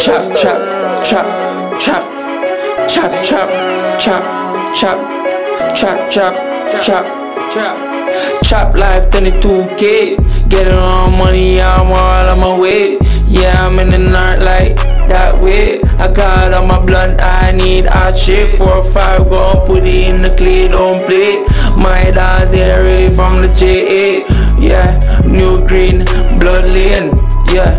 chop, chop, chop, chop, chop, chop, chop, chop, chop, chop, chop, chop. Chop life 22k. Getting all money, I'm all on my way. Yeah, I'm in the night like that way. I got on my blunt, I need a shape. Four or five, go put it in the clay, don't play. My dance here really from the JA. Yeah, new green, blood lane. Yeah.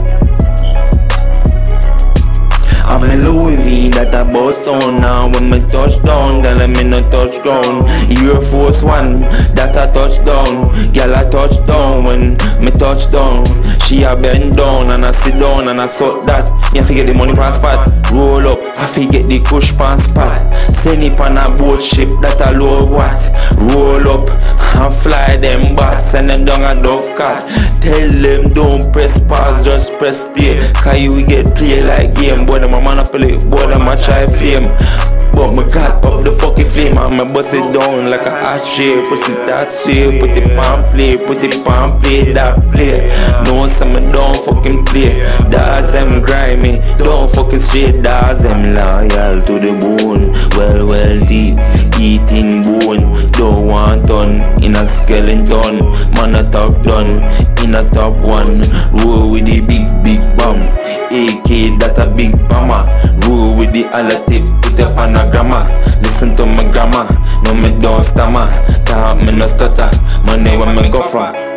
I'm in Louis V that I bust on now when me touch down, then I'm in a touch ground. Air Force One that I touch down, girl I touch down when me touch down. She a bend down and I sit down and I suck that. You forget the money pan spot, roll up. I forget the kush pan spot. Send it on a boat ship that I low what. Roll up and fly them bats send them down a dove cat. Tell them don't press pause, just press play. Cause you get play like game, boy them a monopoly, boy them a try fame. But me got up the fucking flame. And me bust it down like a ashtray Pussy that way, put it on play, put it on play, that play. No some don't fucking play, that's them grimy. Don't fucking straight, that's them loyal to the bone. Well, well deep, eating bone. Don't want done in a skeleton Man a top done, in a top one Roll with the big, big bomb AK that a big bomber Roll with the other tip, put up on a grammar. Listen to my grammar, no me don't stammer. Talk me no stutter, money when me go from.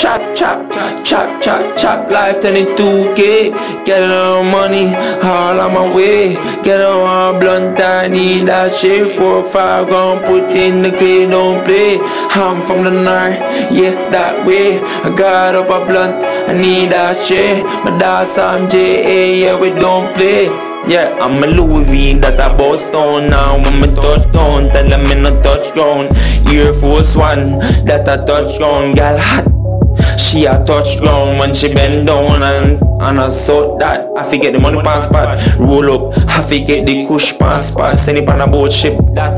Chop, chop, chop, chop, chop, life 22k. Get a money, all on my way. Get a one blunt, I need that shit. Four five, gon' put in the clay, don't play. I'm from the north, yeah, that way. I got up a blunt, I need that shit. My dad's on JA, yeah, we don't play. Yeah, I'm a Louis V that I bust on now when me touch down, tell them in a touch ground. Air Force One that I touch ground, gal hot. She a ground when she bend down and and I saw that. I forget the money pan spot. Roll up, I forget the kush pan spot. Send it on a boat ship that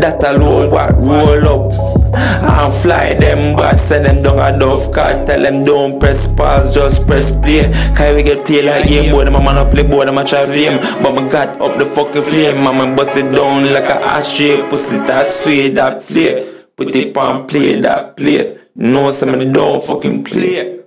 that a low what? Roll up. And fly them but send them down a dove car Tell them don't press pause, just press play. Can we get play like game boy Them a man a play boy, them a try flame But me got up the fucking flame. Me bust it down like a ashtray. Pussy that sway, that play. Put it on play, that play Knowing somebody don't fucking play.